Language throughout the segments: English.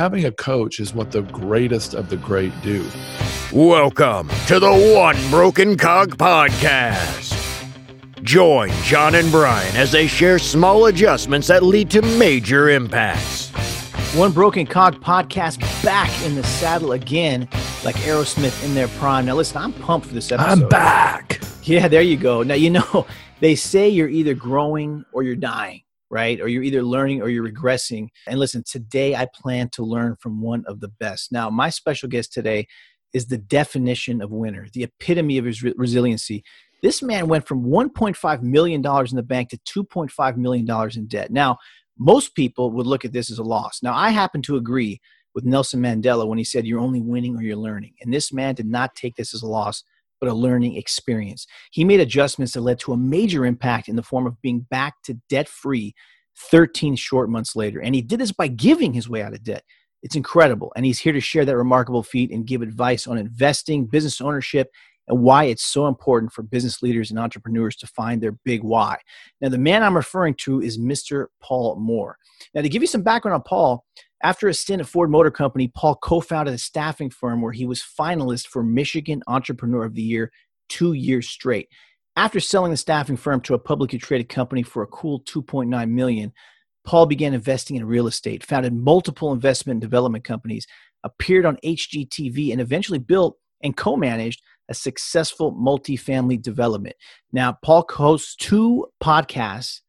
Having a coach is what the greatest of the great do. Welcome to the One Broken Cog Podcast. Join John and Brian as they share small adjustments that lead to major impacts. One Broken Cog podcast back in the saddle again, like Aerosmith in their prime. Now, listen, I'm pumped for this episode. I'm back. Yeah, there you go. Now, you know, they say you're either growing or you're dying right? Or you're either learning or you're regressing. And listen, today I plan to learn from one of the best. Now, my special guest today is the definition of winner, the epitome of his re- resiliency. This man went from $1.5 million in the bank to $2.5 million in debt. Now, most people would look at this as a loss. Now, I happen to agree with Nelson Mandela when he said, You're only winning or you're learning. And this man did not take this as a loss but a learning experience. He made adjustments that led to a major impact in the form of being back to debt free 13 short months later. And he did this by giving his way out of debt. It's incredible. And he's here to share that remarkable feat and give advice on investing, business ownership, and why it's so important for business leaders and entrepreneurs to find their big why. Now, the man I'm referring to is Mr. Paul Moore. Now, to give you some background on Paul, after a stint at Ford Motor Company, Paul co founded a staffing firm where he was finalist for Michigan Entrepreneur of the Year two years straight. After selling the staffing firm to a publicly traded company for a cool 2.9 million, Paul began investing in real estate, founded multiple investment and development companies, appeared on HGTV, and eventually built and co-managed a successful multifamily development. Now, Paul hosts two podcasts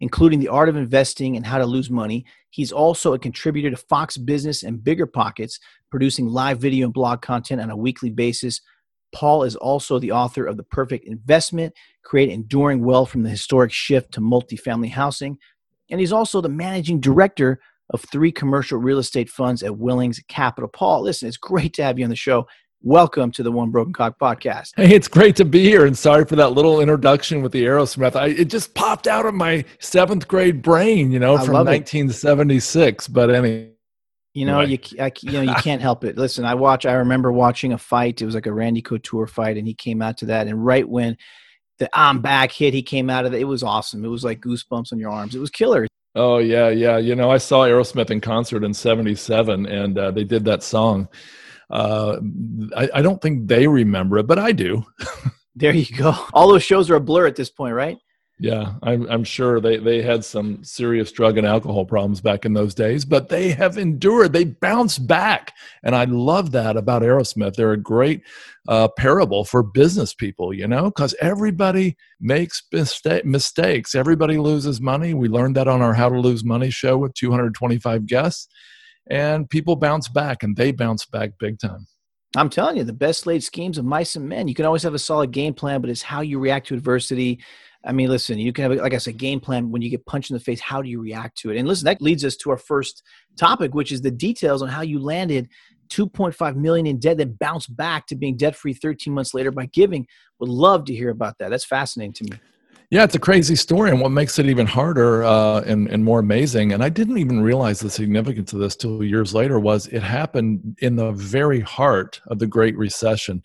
including The Art of Investing and How to Lose Money. He's also a contributor to Fox Business and Bigger Pockets, producing live video and blog content on a weekly basis. Paul is also the author of The Perfect Investment, Create Enduring Wealth from the Historic Shift to Multifamily Housing. And he's also the managing director of three commercial real estate funds at Wellings Capital. Paul, listen, it's great to have you on the show. Welcome to the One Broken Cog podcast. Hey, it's great to be here, and sorry for that little introduction with the Aerosmith. I, it just popped out of my seventh grade brain, you know, I from love it. 1976. But anyway, You know, Right. you I, you know you can't help it. Listen, I watch. I remember watching a fight. It was like a Randy Couture fight, and he came out to that. And right when the "I'm back" hit, he came out of it. It was awesome. It was like goosebumps on your arms. It was killer. oh yeah, yeah. You know, I saw Aerosmith in concert in '77, and uh, they did that song. Uh, I, I don't think they remember it, but I do. There you go. All those shows are a blur at this point, right? Yeah, I'm, I'm sure they, they had some serious drug and alcohol problems back in those days, but they have endured. They bounced back. And I love that about Aerosmith. They're a great uh, parable for business people, you know, because everybody makes mista- mistakes. Everybody loses money. We learned that on our How to Lose Money show with 225 guests. And people bounce back, and they bounce back big time. I'm telling you, the best laid schemes of mice and men. You can always have a solid game plan, but it's how you react to adversity. I mean, listen, you can have, like I said, game plan when you get punched in the face. How do you react to it? And listen, that leads us to our first topic, which is the details on how you landed 2.5 million in debt, then bounced back to being debt free 13 months later by giving. Would love to hear about that. That's fascinating to me. Yeah, it's a crazy story, and what makes it even harder uh, and, and more amazing, and I didn't even realize the significance of this till years later, was it happened in the very heart of the Great Recession.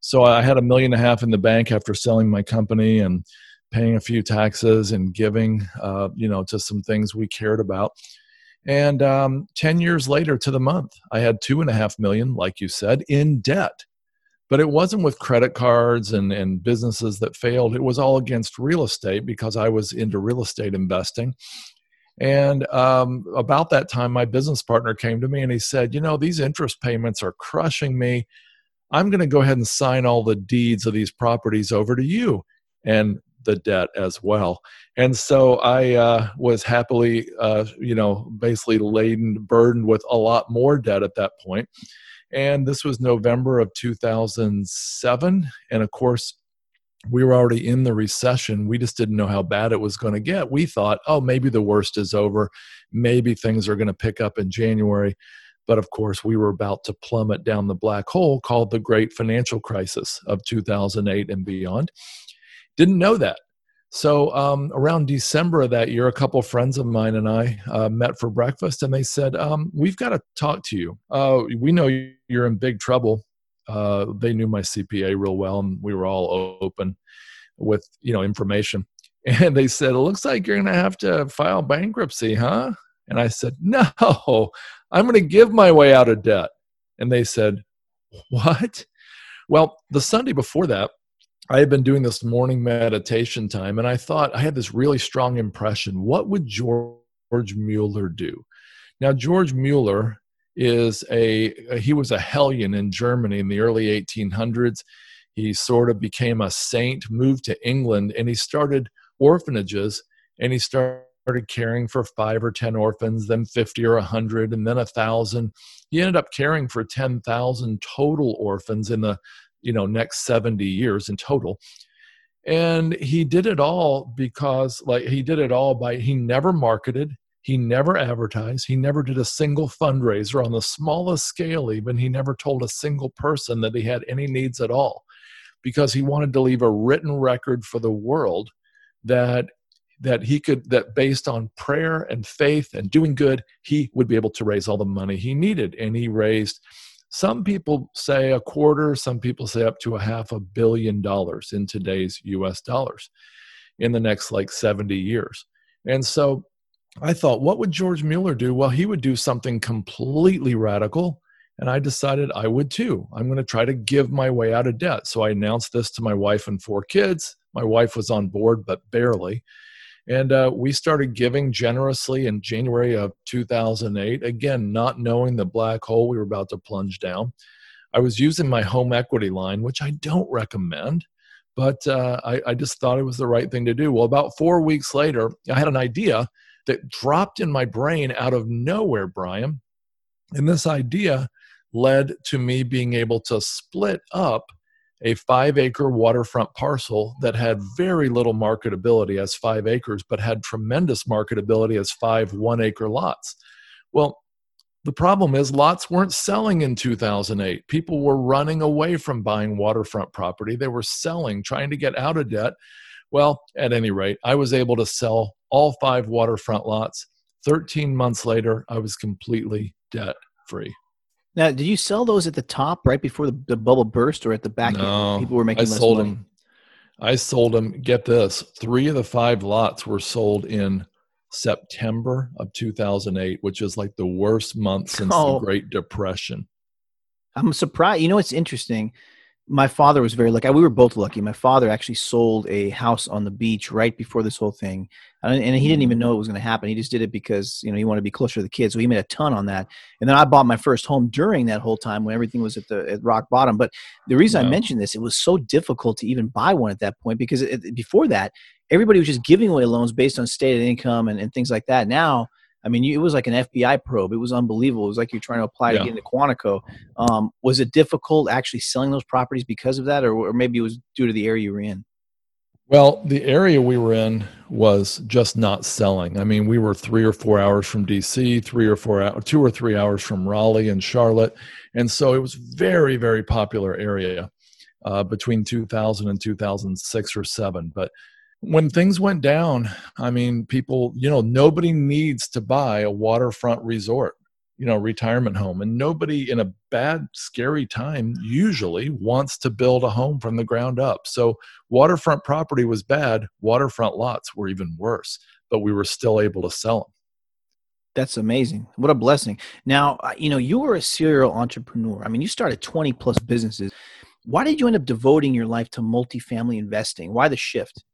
So I had a million and a half in the bank after selling my company and paying a few taxes and giving, uh, you know, to some things we cared about. And um, ten years later, to the month, I had two and a half million, like you said, in debt but it wasn't with credit cards and, and businesses that failed. It was all against real estate because I was into real estate investing. And um, about that time, my business partner came to me and he said, You know, these interest payments are crushing me. I'm going to go ahead and sign all the deeds of these properties over to you and the debt as well. And so I uh, was happily, uh, you know, basically laden, burdened with a lot more debt at that point and this was November of 2007. And of course, we were already in the recession. We just didn't know how bad it was going to get. We thought, oh, maybe the worst is over. Maybe things are going to pick up in January. But of course, we were about to plummet down the black hole called the Great Financial Crisis of 2008 and beyond. Didn't know that. So um, around December of that year, a couple friends of mine and I uh, met for breakfast, and they said, um, "We've got to talk to you. Uh, we know you're in big trouble." Uh, they knew my CPA real well, and we were all open with you know information. And they said, "It looks like you're going to have to file bankruptcy, huh?" And I said, "No, I'm going to give my way out of debt. And they said, What? Well, the Sunday before that, I had been doing this morning meditation time, and I thought I had this really strong impression. What would George Mueller do? Now, George Mueller is a, he was a hellion in Germany in the early 1800s. He sort of became a saint, moved to England, and he started orphanages and he started caring for five or 10 orphans, then 50 or 100, and then a 1,000. He ended up caring for 10,000 total orphans in the you know next 70 years in total. And he did it all because like he did it all by he never marketed he never advertised he never did a single fundraiser on the smallest scale even. He never told a single person that he had any needs at all because he wanted to leave a written record for the world that that he could that based on prayer and faith and doing good he would be able to raise all the money he needed. And he raised some people say a quarter some people say up to a half a billion dollars in today's us dollars in the next like 70 years and so i thought what would george mueller do well he would do something completely radical and I decided I would too. I'm going to try to give my way out of debt. So I announced this to my wife and four kids. My wife was on board, but barely. And uh, we started giving generously in January of 2008. Again, not knowing the black hole we were about to plunge down. I was using my home equity line, which I don't recommend, but uh, I, I just thought it was the right thing to do. Well, about four weeks later, I had an idea that dropped in my brain out of nowhere, Brian. And this idea led to me being able to split up a five acre waterfront parcel that had very little marketability as five acres, but had tremendous marketability as five one acre lots. Well, the problem is lots weren't selling in 2008. People were running away from buying waterfront property. They were selling, trying to get out of debt. Well, at any rate, I was able to sell all five waterfront lots. 13 months later, I was completely debt free. Now, did you sell those at the top right before the, the bubble burst, or at the back? No, people were making I less sold money. them. I sold them. Get this: three of the five lots were sold in September of 2008, which is like the worst month since Oh. the Great Depression. I'm surprised. You know it's interesting? My father was very lucky. We were both lucky. My father actually sold a house on the beach right before this whole thing, and, and he didn't even know it was going to happen. He just did it because you know he wanted to be closer to the kids. So he made a ton on that. And then I bought my first home during that whole time when everything was at the at rock bottom. But the reason I mentioned this, it was so difficult to even buy one at that point because it, before that, everybody was just giving away loans based on stated income and, and things like that. Now. I mean, you, it was like an FBI probe. It was unbelievable. It was like you're trying to apply Yeah. to get into Quantico. Um, was it difficult actually selling those properties because of that, or, or maybe it was due to the area you were in? Well, the area we were in was just not selling. I mean, we were three or four hours from DC, three or four hours, two or three hours from Raleigh and Charlotte, and so it was very, very popular area uh, between 2000 and 2006 or seven. But when things went down, I mean, people, you know, nobody needs to buy a waterfront resort, you know, retirement home, and nobody in a bad, scary time usually wants to build a home from the ground up. So waterfront property was bad waterfront lots were even worse but we were still able to sell them That's amazing. What a blessing. Now, uh, you know, you were a serial entrepreneur. I mean, you started 20 plus businesses. Why did you end up devoting your life to multifamily investing? Why the shift?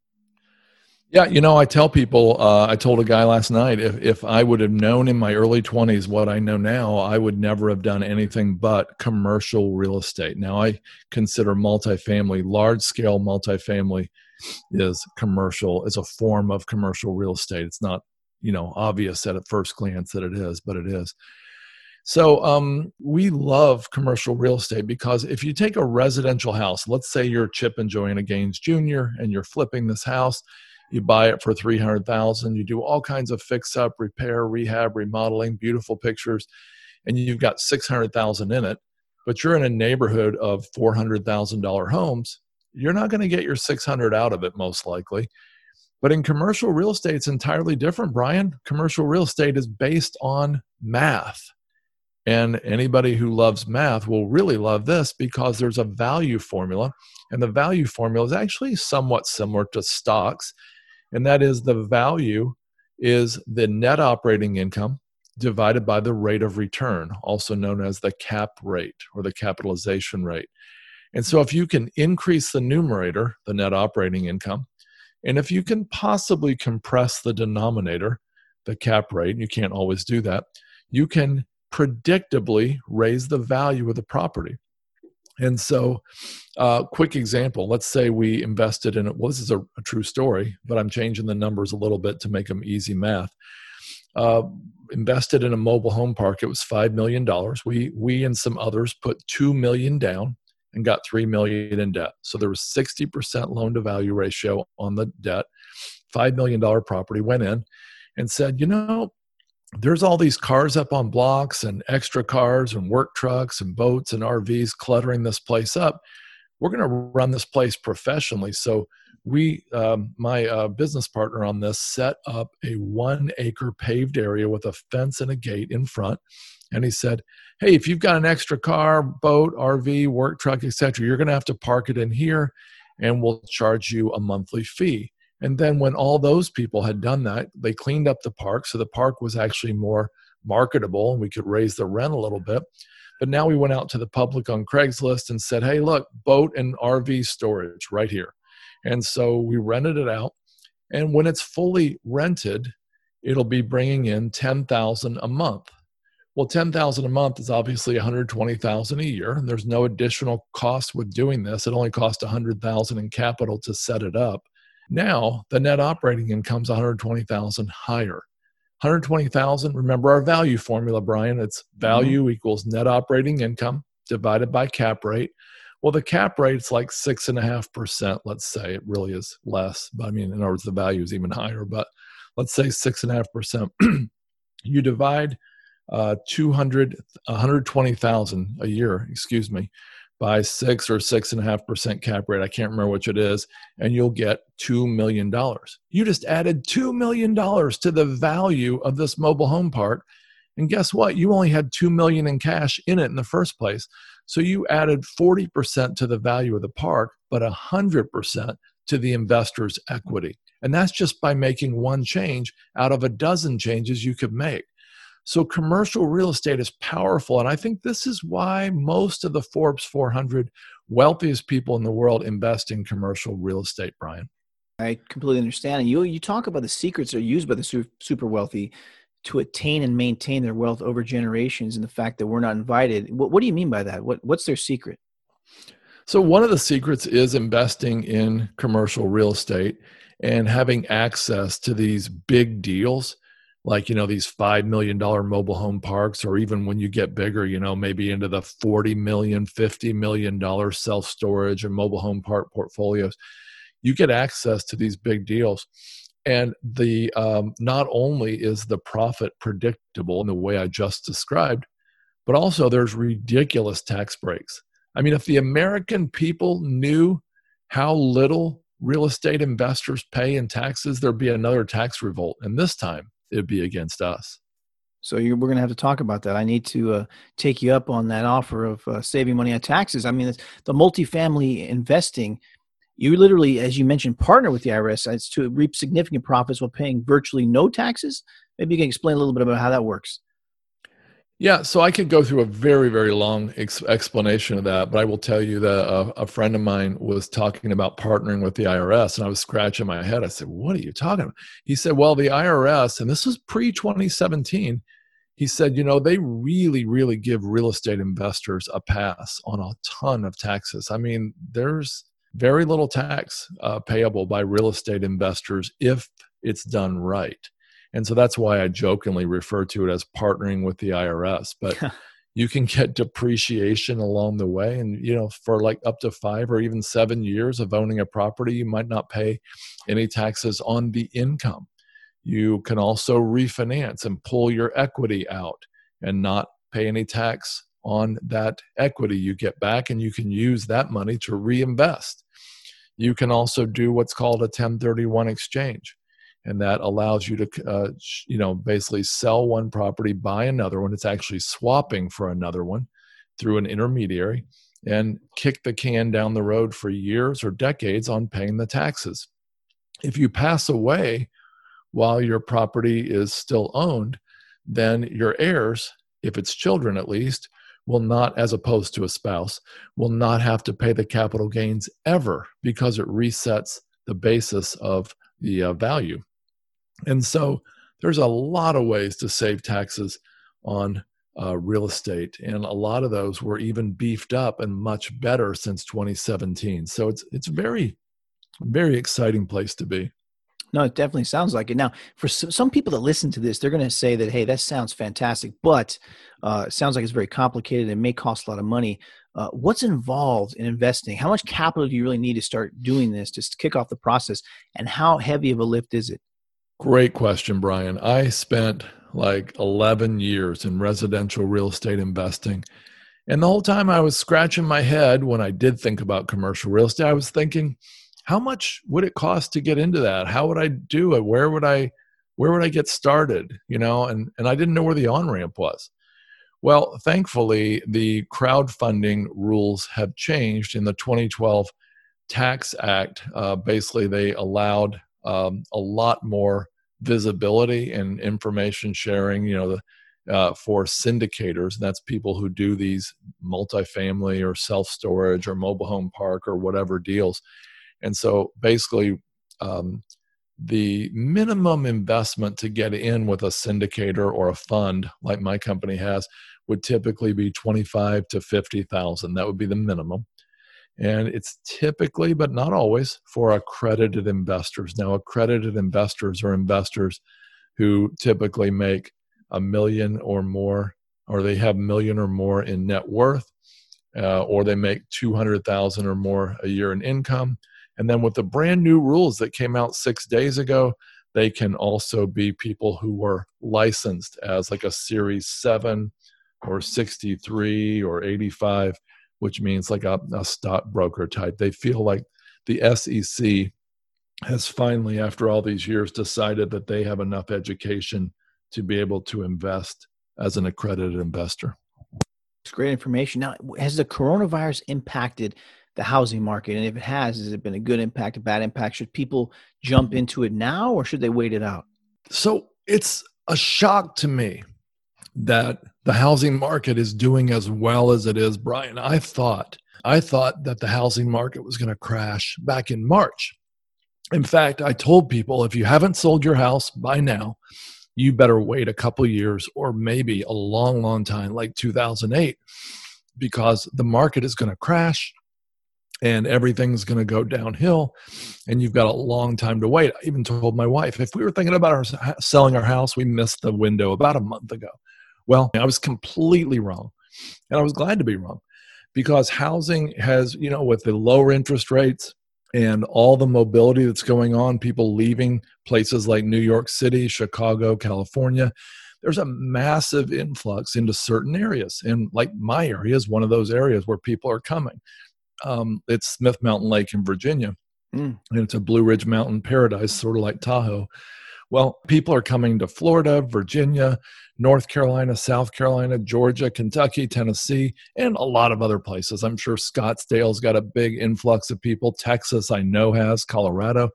Yeah you know i tell people uh, i told a guy last night if, if i would have known in my early 20s what i know now i would never have done anything but commercial real estate. Now i consider multifamily large scale multifamily is commercial is a form of commercial real estate. It's not you know obvious at a first glance that it is but it is. So um, we love commercial real estate because if you take a residential house let's say you're chip and joanna gaines jr and you're flipping this house you buy it for 300000 you do all kinds of fix up repair rehab remodeling beautiful pictures and you've got 600000 in it but you're in a neighborhood of $400000 homes you're not going to get your 600 out of it most likely. But in commercial real estate it's entirely different brian. Commercial real estate is based on math. And anybody who loves math will really love this because there's a value formula and the value formula is actually somewhat similar to stocks and that is the value is the net operating income divided by the rate of return, also known as the cap rate or the capitalization rate. And so, if you can increase the numerator, the net operating income, and if you can possibly compress the denominator, the cap rate, you can't always do that, you can predictably raise the value of the property. And so, uh, quick example let's say we invested in it. Well, this is a, a, true story, but I'm changing the numbers a little bit to make them easy math. Uh, invested in a mobile home park. It was $5 million. We, we and some others put 2 million down and got 3 million in debt. So there was 60% loan to value ratio on the debt. $5 million property went in and said, you know, there's all these cars up on blocks and extra cars and work trucks and boats and RVs cluttering this place up. We're going to run this place professionally. So we, um, my uh, business partner on this, set up a one acre paved area with a fence and a gate in front. And he said, "Hey, if you've got an extra car, boat, RV, work truck, etc., you're going to have to park it in here, and we'll charge you a monthly fee." And then when all those people had done that, they cleaned up the park. So the park was actually more marketable and we could raise the rent a little bit. But now we went out to the public on Craigslist and said, hey, look, boat and RV storage right here. And so we rented it out. And when it's fully rented, it'll be bringing in 10,000 a month. Well, 10,000 a month is obviously 120,000 a year, and there's no additional cost with doing this. It only cost 100,000 in capital to set it up. Now the net operating income's 120,000 higher. 120,000, remember our value formula, Brian, it's mm-hmm. value mm-hmm. equals net operating income divided by cap rate. Well, the cap rate's like six and a half percent, let's say. It really is less. But I mean, in other words, the value is even higher, but let's say six and a half percent. you divide uh, 200, 120,000 a year, excuse me, by six or six and a half percent cap rate. I can't remember which it is, and you'll get $2 million. You just added $2 million to the value of this mobile home park. And guess what? You only had 2 million in cash in it in the first place. So you added 40% to the value of the park, but 100% to the investor's equity. And that's just by making one change out of a dozen changes you could make. So commercial real estate is powerful. And I think this is why most of the Forbes 400 wealthiest people in the world invest in commercial real estate, Brian. I completely understand. And you, you talk about the secrets that are used by the super wealthy to attain and maintain their wealth over generations and the fact that we're not invited. What, what do you mean by that? What, what's their secret? So, one of the secrets is investing in commercial real estate and having access to these big deals like you know these five million dollar mobile home parks or even when you get bigger you know maybe into the 40 million 50 million dollar self storage and mobile home park portfolios you get access to these big deals. And the um, not only is the profit predictable in the way i just described but also there's ridiculous tax breaks. I mean if the american people knew how little real estate investors pay in taxes there'd be another tax revolt and this time it'd be against us. So we're going to have to talk about that. I need to uh, take you up on that offer of uh, saving money on taxes. I mean, the multifamily investing, you literally, as you mentioned, partner with the IRS to reap significant profits while paying virtually no taxes. Maybe you can explain a little bit about how that works. Yeah, so I could go through a very, very long ex- explanation of that, but I will tell you that a, a, friend of mine was talking about partnering with the IRS, and I was scratching my head. I said, What are you talking about? He said, Well, the IRS, and this was pre 2017, he said, You know, they really, really give real estate investors a pass on a ton of taxes. I mean, there's very little tax uh, payable by real estate investors if it's done right. And so that's why I jokingly refer to it as partnering with the IRS. But you can get depreciation along the way. And, you know, for like up to five or even seven years of owning a property, you might not pay any taxes on the income. You can also refinance and pull your equity out and not pay any tax on that equity you get back, and you can use that money to reinvest. You can also do what's called a 1031 exchange and that allows you to uh, you know basically sell one property buy another one it's actually swapping for another one through an intermediary and kick the can down the road for years or decades on paying the taxes if you pass away while your property is still owned then your heirs, if it's children at least, will not, as opposed to a spouse, will not have to pay the capital gains ever because it resets the basis of the uh, value. And so there's a lot of ways to save taxes on uh, real estate, and a lot of those were even beefed up and much better since 2017. So it's it's very very exciting place to be. No, it definitely sounds like it. Now, for some people that listen to this, they're going to say that, hey, that sounds fantastic, but uh, sounds like it's very complicated and may cost a lot of money. Uh, what's involved in investing? How much capital do you really need to start doing this to kick off the process? And how heavy of a lift is it? Great question, Brian. I spent like 11 years in residential real estate investing. And the whole time I was scratching my head when I did think about commercial real estate, I was thinking, how much would it cost to get into that how would i do it where would i where would i get started you know and and i didn't know where the on ramp was well thankfully the crowdfunding rules have changed in the 2012 tax act uh, basically they allowed um, a lot more visibility and information sharing you know the, uh, for syndicators. That's people who do these multifamily or self storage or mobile home park or whatever deals. And so basically, um, the minimum investment to get in with a syndicator or a fund like my company has would typically be 25 to 50,000. That would be the minimum. And it's typically, but not always, for accredited investors. Now, accredited investors are investors who typically make a million or more, or they have a million or more in net worth, uh, or they make 200,000 or more a year in income and then with the brand new rules that came out six days ago, they can also be people who were licensed as like a Series 7 or 63 or 85, which means like a, a stockbroker type. They feel like the SEC has finally, after all these years, decided that they have enough education to be able to invest as an accredited investor. It's great information. Now, has the coronavirus impacted the housing market? And if it has, has it been a good impact, a bad impact? Should people jump into it now or should they wait it out? So it's a shock to me that the housing market is doing as well as it is, Brian. I thought I thought that the housing market was going to crash back in March. In fact, I told people if you haven't sold your house by now, you better wait a couple years or maybe a long, long time, like 2008, because the market is going to crash and everything's going to go downhill and you've got a long time to wait i even told my wife if we were thinking about our selling our house we missed the window about a month ago well i was completely wrong and i was glad to be wrong because housing has you know with the lower interest rates and all the mobility that's going on people leaving places like new york city chicago california there's a massive influx into certain areas and like my area is one of those areas where people are coming um, it's Smith Mountain Lake in Virginia. Mm. And it's a Blue Ridge Mountain paradise, sort of like Tahoe. Well, people are coming to Florida, Virginia, North Carolina, South Carolina, Georgia, Kentucky, Tennessee, and a lot of other places. I'm sure Scottsdale's got a big influx of people. Texas, I know, has, Colorado.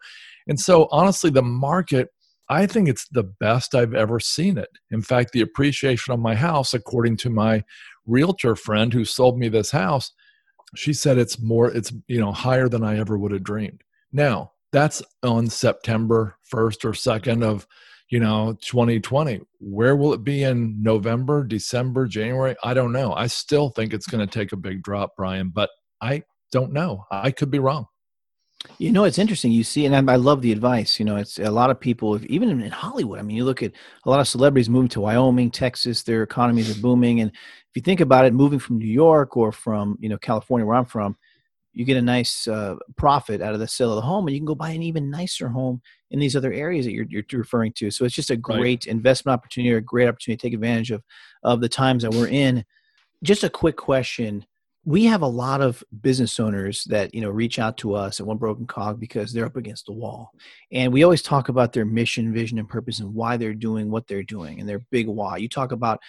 And so, honestly, the market, I think it's the best I've ever seen it. In fact, the appreciation on my house, according to my realtor friend who sold me this house, she said it's more it's you know higher than i ever would have dreamed now that's on september 1st or 2nd of you know 2020 where will it be in november december january i don't know i still think it's going to take a big drop brian but i don't know i could be wrong you know, it's interesting. You see, and I love the advice. You know, it's a lot of people, even in Hollywood. I mean, you look at a lot of celebrities moving to Wyoming, Texas. Their economies are booming, and if you think about it, moving from New York or from you know California, where I'm from, you get a nice uh, profit out of the sale of the home, and you can go buy an even nicer home in these other areas that you're, you're referring to. So it's just a great right. investment opportunity, or a great opportunity to take advantage of of the times that we're in. Just a quick question we have a lot of business owners that you know reach out to us at one broken cog because they're up against the wall. And we always talk about their mission vision and purpose and why they're doing what they're doing and their big why. You talk about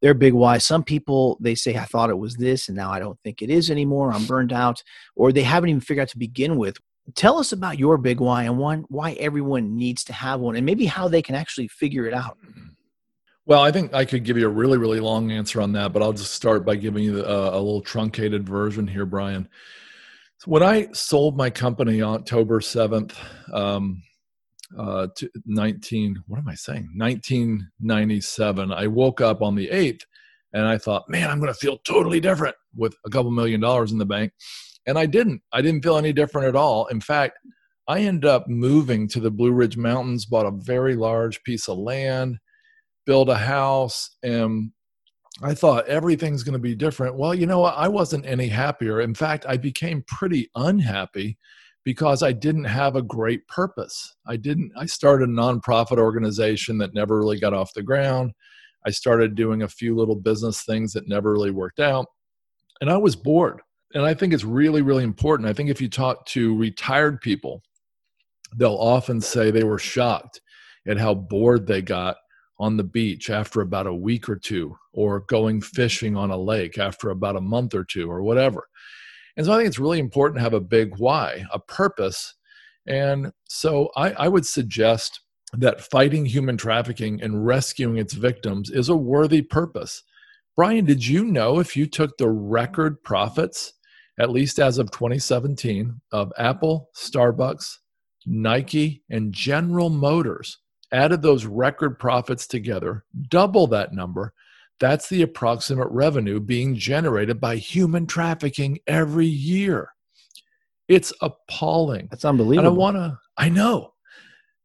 their big why. Some people they say i thought it was this and now i don't think it is anymore. I'm burned out or they haven't even figured out to begin with. Tell us about your big why and one why everyone needs to have one and maybe how they can actually figure it out Well, I think I could give you a really, really long answer on that, but I'll just start by giving you a, a little truncated version here, Brian. So when I sold my company October 7th, um, uh, 19, what am I saying? 1997, I woke up on the 8th and I thought, man, I'm going to feel totally different with a couple million dollars in the bank. And I didn't. I didn't feel any different at all. In fact, I ended up moving to the Blue Ridge Mountains, bought a very large piece of land build a house and I thought everything's going to be different. Well, you know what? I wasn't any happier. In fact, I became pretty unhappy because I didn't have a great purpose. I didn't I started a nonprofit organization that never really got off the ground. I started doing a few little business things that never really worked out. And I was bored. And I think it's really really important. I think if you talk to retired people, they'll often say they were shocked at how bored they got on the beach after about a week or two, or going mm-hmm. fishing on a lake after about a month or two, or whatever. And so I think it's really important to have a big why, a purpose. And so I, I would suggest that fighting human trafficking and rescuing its victims is a worthy purpose. Brian, did you know if you took the record profits, at least as of 2017, of Apple, Starbucks, Nike, and General Motors, added those record profits together, double that number, that's the approximate revenue being generated by human trafficking every year. It's appalling. That's unbelievable. And I want to, I know.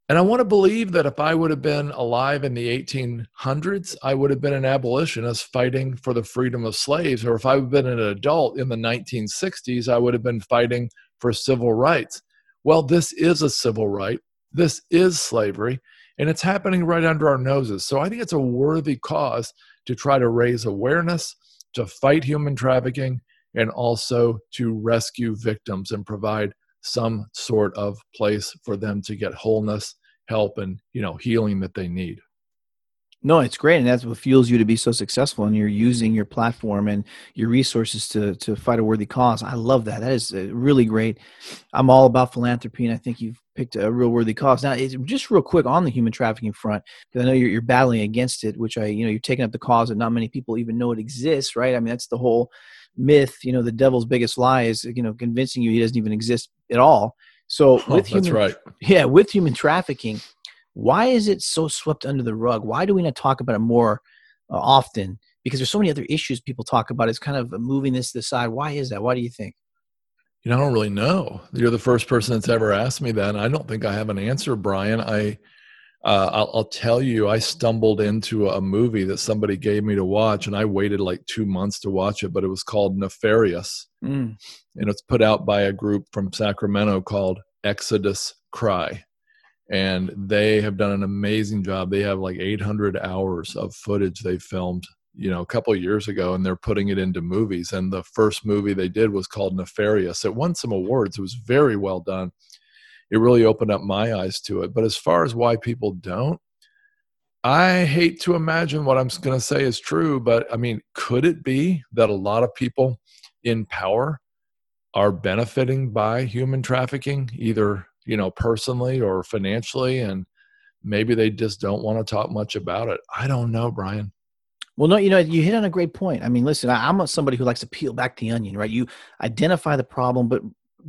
And I want to believe that if I would have been alive in the 1800s, I would have been an abolitionist fighting for the freedom of slaves. Or if I would have been an adult in the 1960s, I would have been fighting for civil rights. Well, this is a civil right. This is slavery and it's happening right under our noses. So I think it's a worthy cause to try to raise awareness, to fight human trafficking, and also to rescue victims and provide some sort of place for them to get wholeness, help, and you know healing that they need. No, it's great, and that's what fuels you to be so successful. And you're using your platform and your resources to to fight a worthy cause. I love that. That is uh, really great. I'm all about philanthropy, and I think you've picked a real worthy cause. Now, just real quick on the human trafficking front, because I know you're, you're battling against it, which I, you know, you're taking up the cause that not many people even know it exists, right? I mean, that's the whole myth. You know, the devil's biggest lie is, you know, convincing you he doesn't even exist at all. So oh, with human, right. yeah, with human trafficking, why is it so swept under the rug? Why do we not talk about it more uh, often? Because there's so many other issues people talk about. It's kind of moving this to the side. Why is that? Why do you think? You know, I don't really know. You're the first person that's ever asked me that. And I don't think I have an answer, Brian. I, uh, I'll, I'll, tell you, I stumbled into a movie that somebody gave me to watch, and I waited like two months to watch it. But it was called Nefarious, mm. and it's put out by a group from Sacramento called Exodus Cry, and they have done an amazing job. They have like 800 hours of footage they filmed you know a couple years ago and they're putting it into movies and the first movie they did was called nefarious. It won some awards. It was very well done. It really opened up my eyes to it. But as far as why people don't i hate to imagine what i'm going to say is true but i mean could it be that a lot of people in power are benefiting by human trafficking either you know personally or financially and maybe they just don't want to talk much about it? I don't know brian well, no, you know, you hit on a great point. I mean, listen, I, am somebody who likes to peel back the onion, right? You identify the problem, but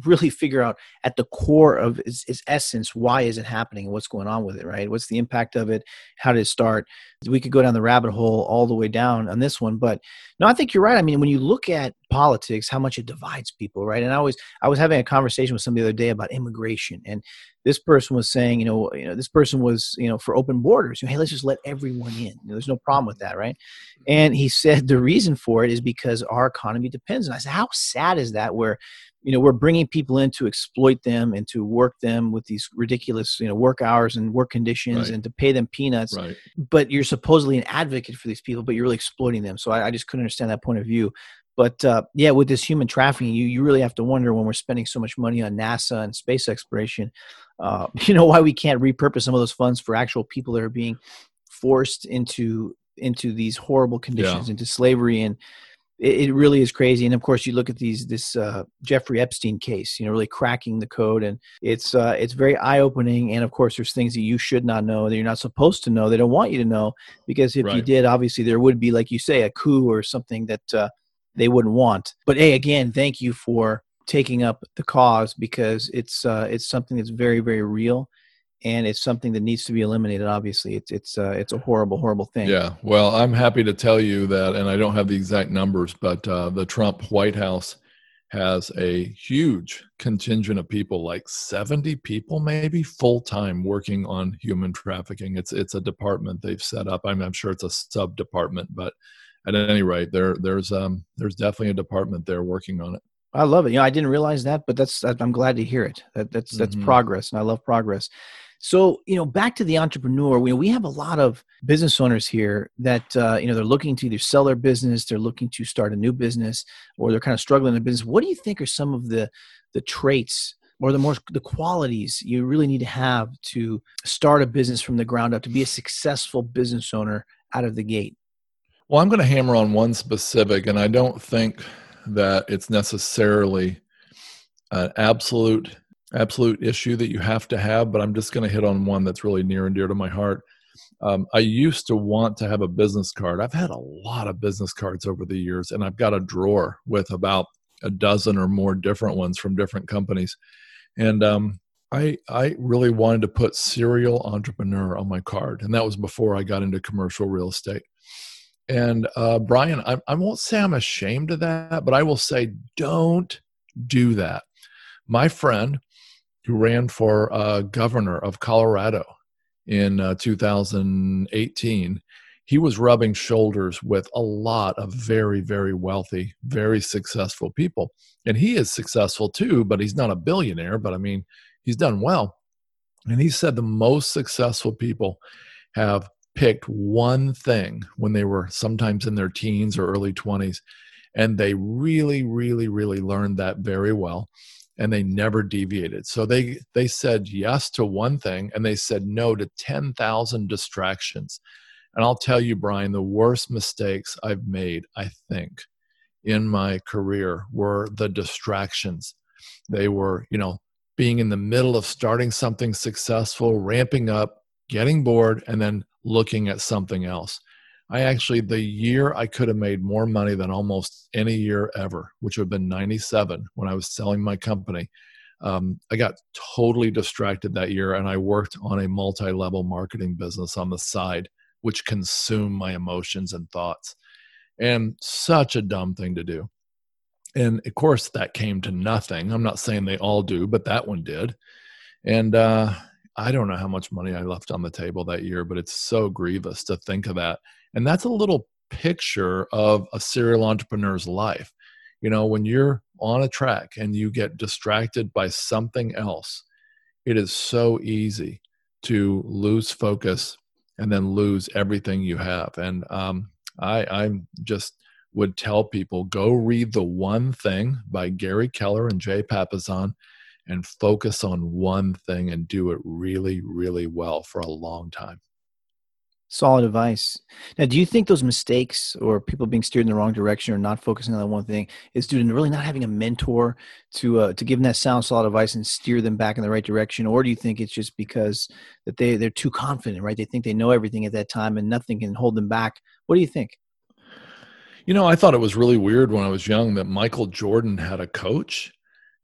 really figure out at the core of its, its, essence why is it happening and what's going on with it right? What's the impact of it? How did it start? We could go down the rabbit hole all the way down on this one but no i think you're right. I mean when you look at politics how much it divides people right? And i was i was having a conversation with somebody the other day about immigration and this person was saying you know you know this person was you know for open borders hey let's just let everyone in. You know, there's no problem with that right? Mm-hmm. And he said the reason for it is because our economy depends and i said how sad is that where you know we're bringing people in to exploit them and to work them with these ridiculous you know work hours and work conditions right. and to pay them peanuts right. but you're supposedly an advocate for these people but you're really exploiting them so i, I just couldn't understand that point of view but uh, yeah with this human trafficking you, you really have to wonder when we're spending so much money on nasa and space exploration uh, you know why we can't repurpose some of those funds for actual people that are being forced into into these horrible conditions yeah. into slavery and it, it, really is crazy. And of course, you look at these this uh, Jeffrey Epstein case, you know, really cracking the code, and it's uh, it's very eye opening. And of course, there's things that you should not know that you're not supposed to know. They don't want you to know because if right. you did, obviously there would be, like you say, a coup or something that uh, they wouldn't want. But hey, again, thank you for taking up the cause because it's uh, it's something that's very very real and it's something that needs to be eliminated. Obviously, it's it's uh, it's a horrible, horrible thing. Yeah. Well, I'm happy to tell you that, and I don't have the exact numbers, but uh, the Trump White House has a huge contingent of people, like 70 people, maybe full time, working on human trafficking. It's it's a department they've set up. I'm, I'm sure it's a sub department, but at any rate, there there's um there's definitely a department there working on it. I love it. You know, I didn't realize that, but that's I'm glad to hear it. That that's that's mm-hmm. progress, and I love progress. So, you know, back to the entrepreneur, we, we have a lot of business owners here that, uh, you know, they're looking to either sell their business, they're looking to start a new business, or they're kind of struggling in business. What do you think are some of the, the traits or the more the qualities you really need to have to start a business from the ground up to be a successful business owner out of the gate? Well, I'm going to hammer on one specific, and I don't think that it's necessarily an absolute absolute issue that you have to have, but I'm just going to hit on one that's really near and dear to my heart. Um, I used to want to have a business card. I've had a lot of business cards over the years, and I've got a drawer with about a dozen or more different ones from different companies. And um, I I really wanted to put serial entrepreneur on my card, and that was before I got into commercial real estate. And uh, Brian, I, I won't say I'm ashamed of that, but I will say don't do that. My friend who ran for uh, governor of Colorado in uh, 2018, he was rubbing shoulders with a lot of very, very wealthy, very successful people. And he is successful too, but he's not a billionaire, but I mean, he's done well. And he said the most successful people have picked one thing when they were sometimes in their teens or early 20s. And they really, really, really learned that very well and they never deviated. So they they said yes to one thing and they said no to 10,000 distractions. And I'll tell you Brian, the worst mistakes I've made, I think, in my career were the distractions. They were, you know, being in the middle of starting something successful, ramping up, getting bored and then looking at something else. I actually, the year I could have made more money than almost any year ever, which would have been 97 when I was selling my company. Um, I got totally distracted that year and I worked on a multi level marketing business on the side, which consumed my emotions and thoughts. And such a dumb thing to do. And of course, that came to nothing. I'm not saying they all do, but that one did. And uh, I don't know how much money I left on the table that year, but it's so grievous to think of that. And that's a little picture of a serial entrepreneur's life. You know, when you're on a track and you get distracted by something else, it is so easy to lose focus and then lose everything you have. And um, I, I just would tell people go read The One Thing by Gary Keller and Jay Papasan and focus on one thing and do it really, really well for a long time. Solid advice. Now, do you think those mistakes or people being steered in the wrong direction or not focusing on that one thing is due to really not having a mentor to uh, to give them that sound, solid advice and steer them back in the right direction, or do you think it's just because that they they're too confident, right? They think they know everything at that time and nothing can hold them back. What do you think? You know, I thought it was really weird when I was young that Michael Jordan had a coach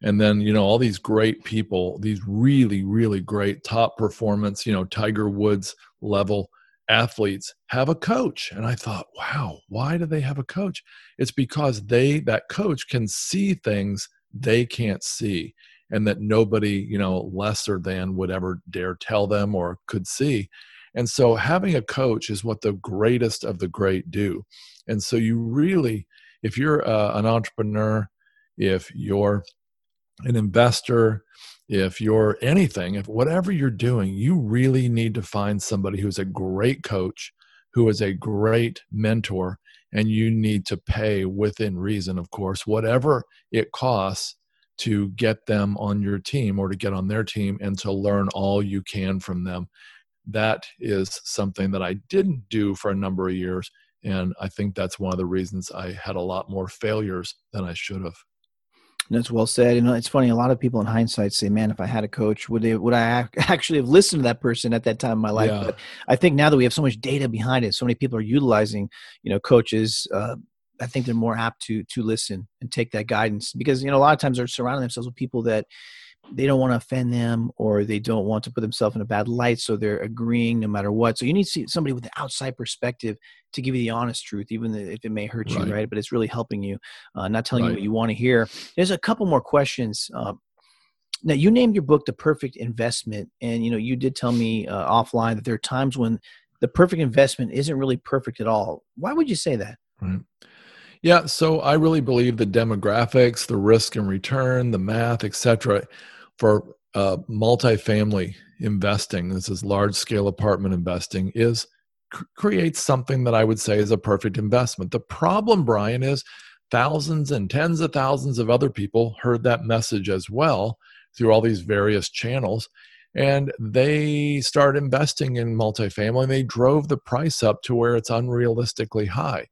and then you know all these great people these really really great top performance you know tiger woods level athletes have a coach. And i thought wow why do they have a coach? It's because they that coach can see things they can't see and that nobody you know lesser than would ever dare tell them or could see. And so having a coach is what the greatest of the great do. And so you really if you're uh, an entrepreneur if you're an investor if you're anything, if whatever you're doing, you really need to find somebody who's a great coach, who is a great mentor, and you need to pay within reason, of course, whatever it costs to get them on your team or to get on their team and to learn all you can from them. That is something that I didn't do for a number of years. And I think that's one of the reasons I had a lot more failures than I should have. That's well said. You know, it's funny. A lot of people in hindsight say, "Man, if I had a coach, would they? Would I actually have listened to that person at that time in my life?" Yeah. But I think now that we have so much data behind it, so many people are utilizing, you know, coaches. Uh, I think they're more apt to to listen and take that guidance because you know a lot of times they're surrounding themselves with people that they don't want to offend them or they don't want to put themselves in a bad light so they're agreeing no matter what so you need to see somebody with an outside perspective to give you the honest truth even if it may hurt right. you right but it's really helping you uh, not telling right. you what you want to hear there's a couple more questions uh, now you named your book the perfect investment and you know you did tell me uh, offline that there are times when the perfect investment isn't really perfect at all why would you say that right. yeah so i really believe the demographics the risk and return the math etc for uh, multifamily investing, this is large scale apartment investing, is cr- creates something that I would say is a perfect investment. The problem, Brian, is thousands and tens of thousands of other people heard that message as well through all these various channels. And they start investing in multifamily. And they drove the price up to where it's unrealistically high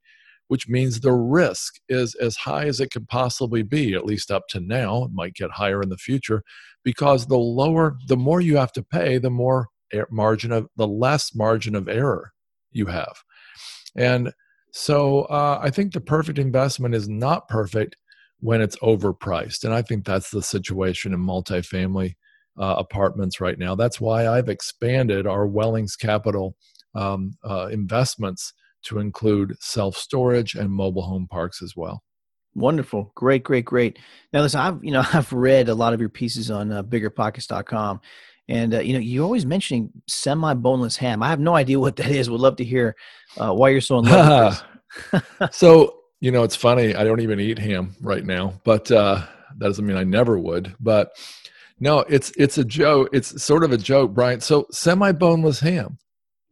which means the risk is as high as it could possibly be, at least up to now. It might get higher in the future because the lower, the more you have to pay, the more margin of, the less margin of error you have. And so uh, I think the perfect investment is not perfect when it's overpriced. And I think that's the situation in multifamily uh, apartments right now. That's why I've expanded our Wellings Capital um, uh, investments to include self storage and mobile home parks as well. Wonderful. Great, great, great. Now, listen, I've, you know, I've read a lot of your pieces on uh, biggerpockets.com and, uh, you know, you're always mentioning semi boneless ham. I have no idea what that is. Would love to hear uh, why you're so in love so, you know, it's funny. I don't even eat ham right now, but uh, that doesn't mean I never would. But no, it's it's a joke. It's sort of a joke, Brian. So, semi boneless ham,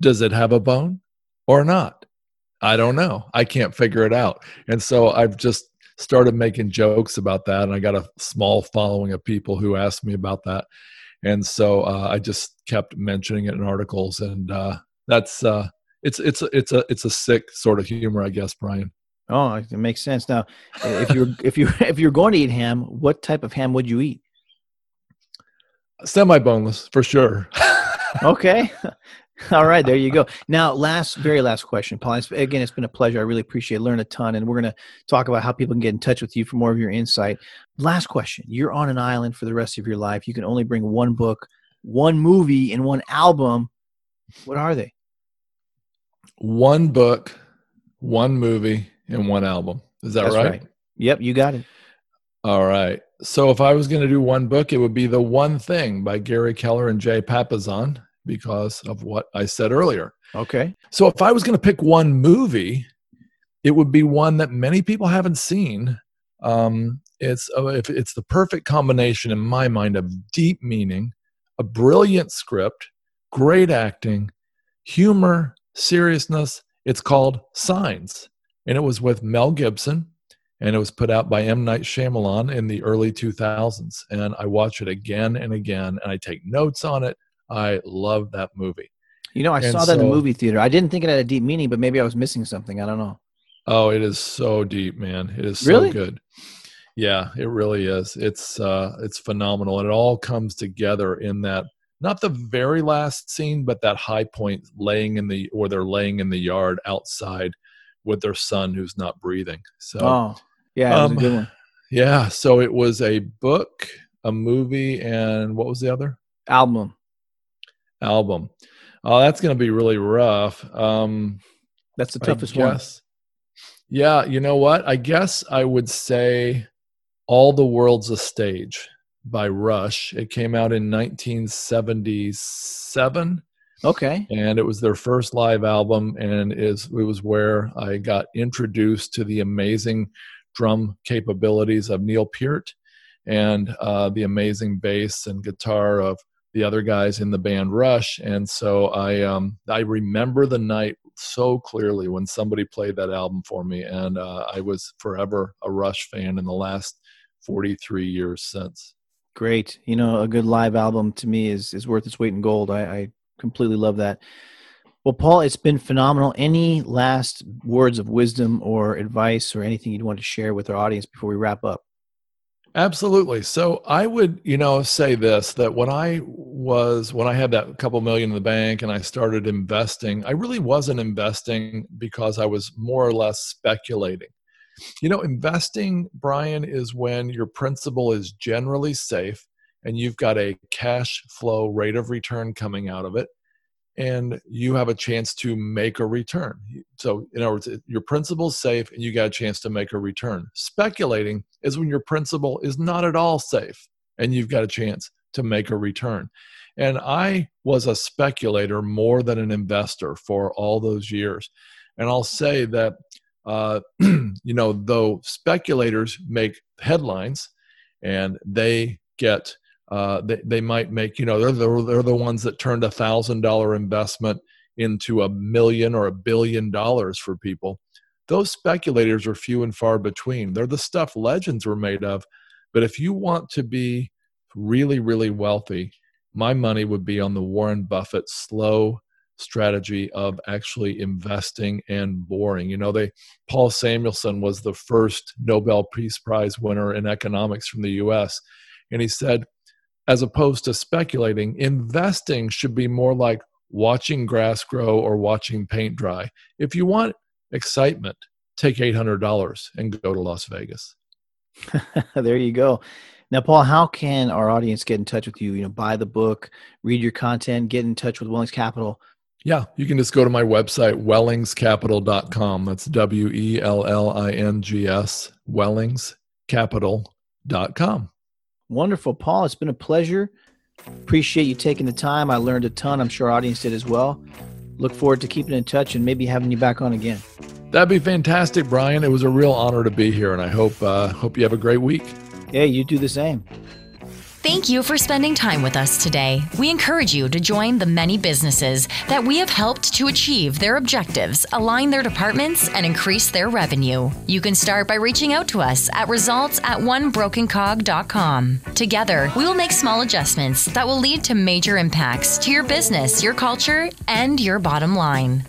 does it have a bone or not? I don't know. I can't figure it out. And so I've just started making jokes about that. And I got a small following of people who asked me about that. And so uh, I just kept mentioning it in articles. And uh, that's, uh, it's, it's, it's a, it's a sick sort of humor, I guess, Brian. Oh, it makes sense. Now, if you're, if you, if you're going to eat ham, what type of ham would you eat? Semi boneless for sure. okay. All right, there you go. Now, last, very last question, Paul. Again, it's been a pleasure. I really appreciate it. Learn a ton, and we're going to talk about how people can get in touch with you for more of your insight. Last question: You're on an island for the rest of your life. You can only bring one book, one movie, and one album. What are they? One book, one movie, and one album. Is that right? right? Yep, you got it. All right. So if I was going to do one book, it would be The One Thing by Gary Keller and Jay Papasan because of what I said earlier. Okay. So if I was going to pick one movie, it would be one that many people haven't seen. Um, it's uh, if it's the perfect combination in my mind of deep meaning, a brilliant script, great acting, humor, seriousness. It's called Signs, and it was with Mel Gibson, and it was put out by M Night Shyamalan in the early 2000s. And I watch it again and again, and I take notes on it. I love that movie. You know, I and saw that so, in the movie theater. I didn't think it had a deep meaning, but maybe I was missing something. I don't know. Oh, it is so deep, man. It is so really? good. Yeah, it really is. It's uh it's phenomenal. And it all comes together in that not the very last scene, but that high point laying in the or they're laying in the yard outside with their son who's not breathing. So Oh, yeah, um, good one. Yeah, so it was a book, a movie, and what was the other? Album album. Oh, that's going to be really rough. Um, that's the toughest one. Yeah, you know what? I guess I would say All the World's a Stage by Rush. It came out in 1977. Okay. And it was their first live album and is it was where I got introduced to the amazing drum capabilities of Neil Peart and uh, the amazing bass and guitar of the other guys in the band Rush, and so I um, I remember the night so clearly when somebody played that album for me, and uh, I was forever a Rush fan in the last 43 years since. Great, you know, a good live album to me is is worth its weight in gold. I, I completely love that. Well, Paul, it's been phenomenal. Any last words of wisdom or advice or anything you'd want to share with our audience before we wrap up? Absolutely. So I would, you know, say this that when I was when I had that couple million in the bank and I started investing, I really wasn't investing because I was more or less speculating. You know, investing, Brian, is when your principal is generally safe and you've got a cash flow rate of return coming out of it and you have a chance to make a return. So, in other words, your principal's safe and you got a chance to make a return. Speculating is when your principal is not at all safe and you've got a chance to make a return. And I was a speculator more than an investor for all those years. And I'll say that, uh, you know, though speculators make headlines and they get uh, they, they might make you know they're the, they're the ones that turned a thousand dollar investment into a million or a billion dollars for people. Those speculators are few and far between. They're the stuff legends were made of. But if you want to be really really wealthy my money would be on the warren buffett slow strategy of actually investing and boring. You know they paul samuelson was the first nobel peace prize winner in economics from the us and he said as opposed to speculating. Investing should be more like watching grass grow or watching paint dry. If you want excitement, take $800 and go to Las Vegas. there you go. Now, Paul, how can our audience get in touch with you? You know, buy the book, read your content, get in touch with Wellings Capital. Yeah, you can just go to my website, wellingscapital.com. That's W E L L I N G S, wellingscapital.com. Wonderful, Paul. It's been a pleasure. Appreciate you taking the time. I learned a ton. I'm sure our audience did as well. Look forward to keeping in touch and maybe having you back on again. That'd be fantastic, Brian. It was a real honor to be here, and I hope uh, hope you have a great week. Yeah, you do the same. Thank you for spending time with us today. We encourage you to join the many businesses that we have helped to achieve their objectives, align their departments, and increase their revenue. You can start by reaching out to us at results at onebrokencog.com. Together, we will make small adjustments that will lead to major impacts to your business, your culture, and your bottom line.